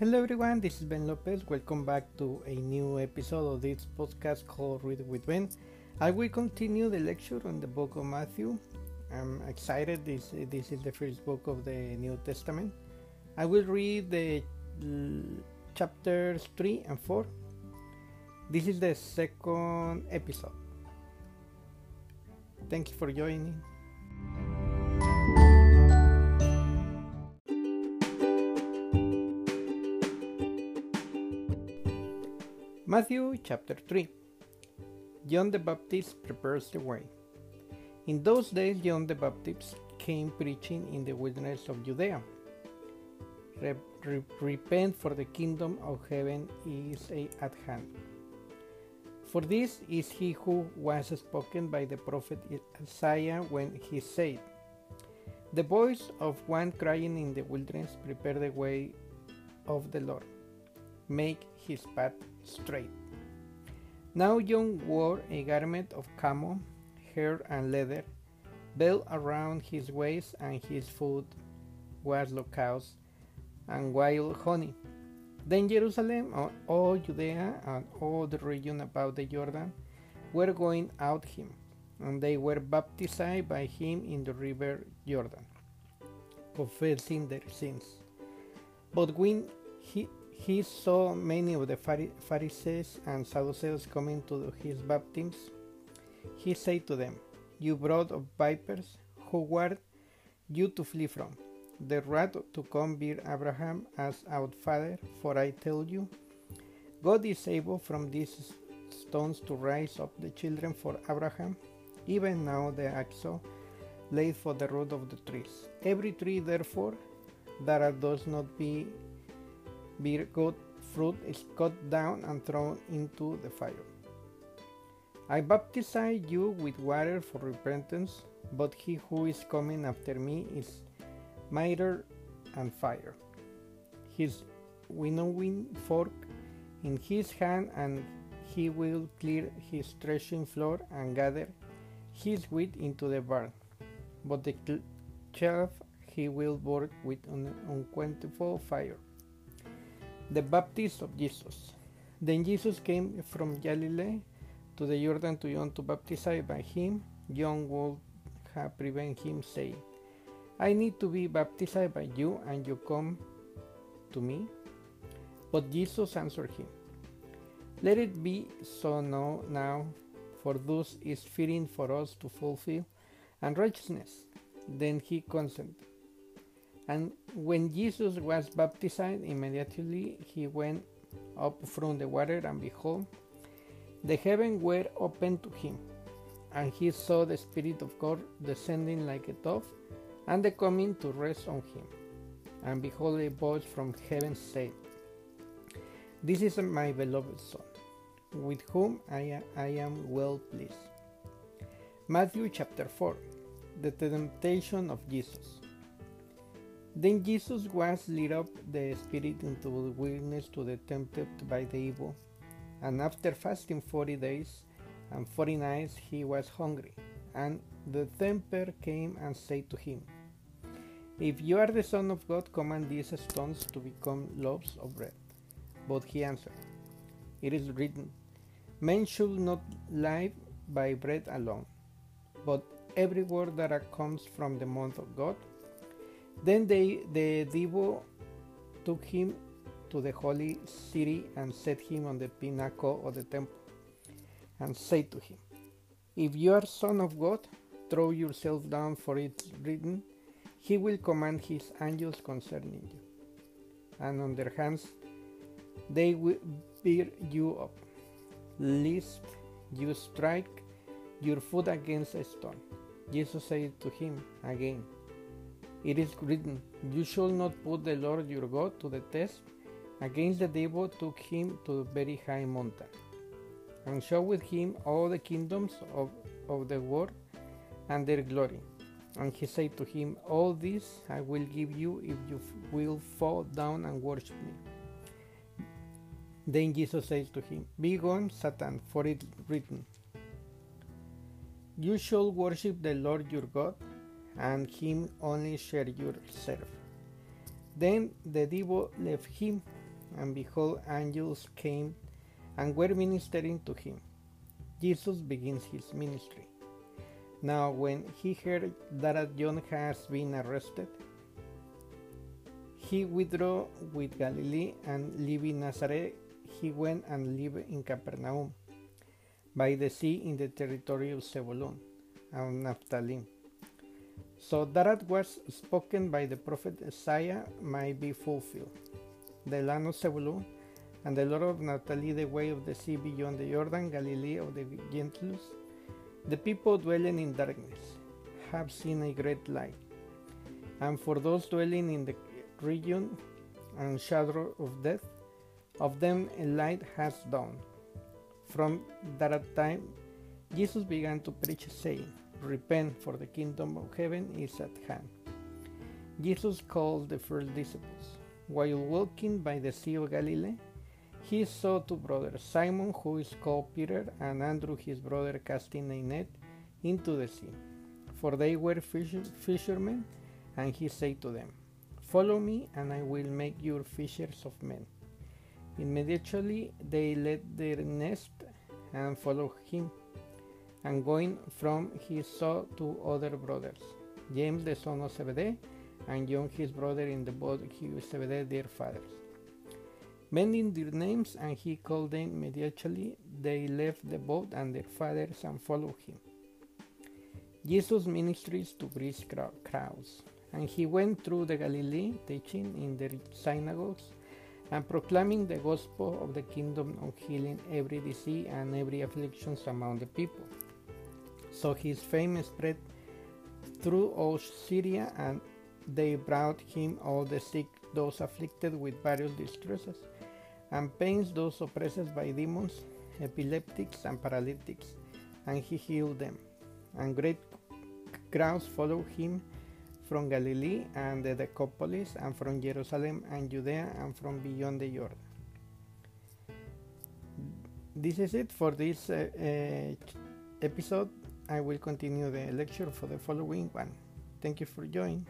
Hello everyone, this is Ben Lopez. Welcome back to a new episode of this podcast called Read with Ben. I will continue the lecture on the book of Matthew. I'm excited. This this is the first book of the New Testament. I will read the chapters 3 and 4. This is the second episode. Thank you for joining. Matthew chapter 3 John the Baptist prepares the way. In those days, John the Baptist came preaching in the wilderness of Judea. repent, for the kingdom of heaven is at hand. For this is he who was spoken by the prophet Isaiah when he said, The voice of one crying in the wilderness, prepare the way of the Lord make his path straight. Now John wore a garment of camel, hair and leather, belt around his waist, and his food was locusts and wild honey. Then Jerusalem, all Judea, and all the region about the Jordan were going out him, and they were baptized by him in the river Jordan, confessing their sins. But when he, he saw many of the Pharisees and Sadducees coming to his baptism. He said to them, You brood of vipers, who were you to flee from? The wrath to come bear Abraham as our father, for I tell you, God is able from these stones to raise up the children for Abraham. Even now the axe laid for the root of the trees. Every tree, therefore, that does not be good fruit is cut down and thrown into the fire. I baptize you with water for repentance, but he who is coming after me is mightier and fire. His winnowing fork in his hand, and he will clear his threshing floor and gather his wheat into the barn. But the chaff he will burn with an unquenchable fire the baptism of Jesus. Then Jesus came from Galilee to the Jordan to John to baptize by him. John would have prevented him, saying, I need to be baptized by you, and you come to me? But Jesus answered him, Let it be so now, now for thus is fitting for us to fulfill and righteousness. Then he consented. And when Jesus was baptized, immediately he went up from the water, and behold, the heavens were opened to him, and he saw the Spirit of God descending like a dove, and the coming to rest on him. And behold, a voice from heaven said, This is my beloved Son, with whom I, I am well pleased. Matthew chapter 4 The temptation of Jesus. Then Jesus was led up the Spirit into the wilderness to be tempted by the evil, and after fasting forty days and forty nights he was hungry. And the tempter came and said to him, If you are the Son of God, command these stones to become loaves of bread. But he answered, It is written, Men should not live by bread alone, but every word that comes from the mouth of God. Then they, the devil took him to the holy city and set him on the pinnacle of the temple and said to him, If you are son of God, throw yourself down, for it is written, He will command His angels concerning you, and on their hands they will bear you up, lest you strike your foot against a stone. Jesus said to him again, it is written, You shall not put the Lord your God to the test. Against the devil took him to the very high mountain, and showed him all the kingdoms of, of the world and their glory. And he said to him, All this I will give you if you will fall down and worship me. Then Jesus said to him, Be gone, Satan, for it is written, You shall worship the Lord your God and him only share yourself. Then the devil left him, and behold, angels came and were ministering to him. Jesus begins his ministry. Now, when he heard that John has been arrested, he withdrew with Galilee and leaving Nazareth, he went and lived in Capernaum by the sea in the territory of Zebulun and Naphtali. So that was spoken by the prophet Isaiah might be fulfilled. The land of Zebulun and the Lord of Naphtali, the way of the sea beyond the Jordan, Galilee of the Gentiles. The people dwelling in darkness have seen a great light. And for those dwelling in the region and shadow of death, of them a light has dawned. From that time, Jesus began to preach, saying, Repent, for the kingdom of heaven is at hand. Jesus called the first disciples. While walking by the Sea of Galilee, he saw two brothers, Simon, who is called Peter, and Andrew, his brother, casting a net into the sea, for they were fish- fishermen. And he said to them, Follow me, and I will make you fishers of men. Immediately they left their nest and followed him. And going from, he saw two other brothers, James the son of Zebedee, and John his brother in the boat, was Zebedee their fathers Mending their names, and he called them immediately. They left the boat and their fathers and followed him. Jesus ministries to great crowds, and he went through the Galilee, teaching in their synagogues and proclaiming the gospel of the kingdom and healing every disease and every affliction among the people. So his fame spread through all Syria, and they brought him all the sick, those afflicted with various distresses and pains those oppressed by demons, epileptics, and paralytics, and he healed them. And great crowds followed him from Galilee and the Decapolis, and from Jerusalem and Judea, and from beyond the Jordan. This is it for this uh, uh, episode. I will continue the lecture for the following one. Thank you for joining.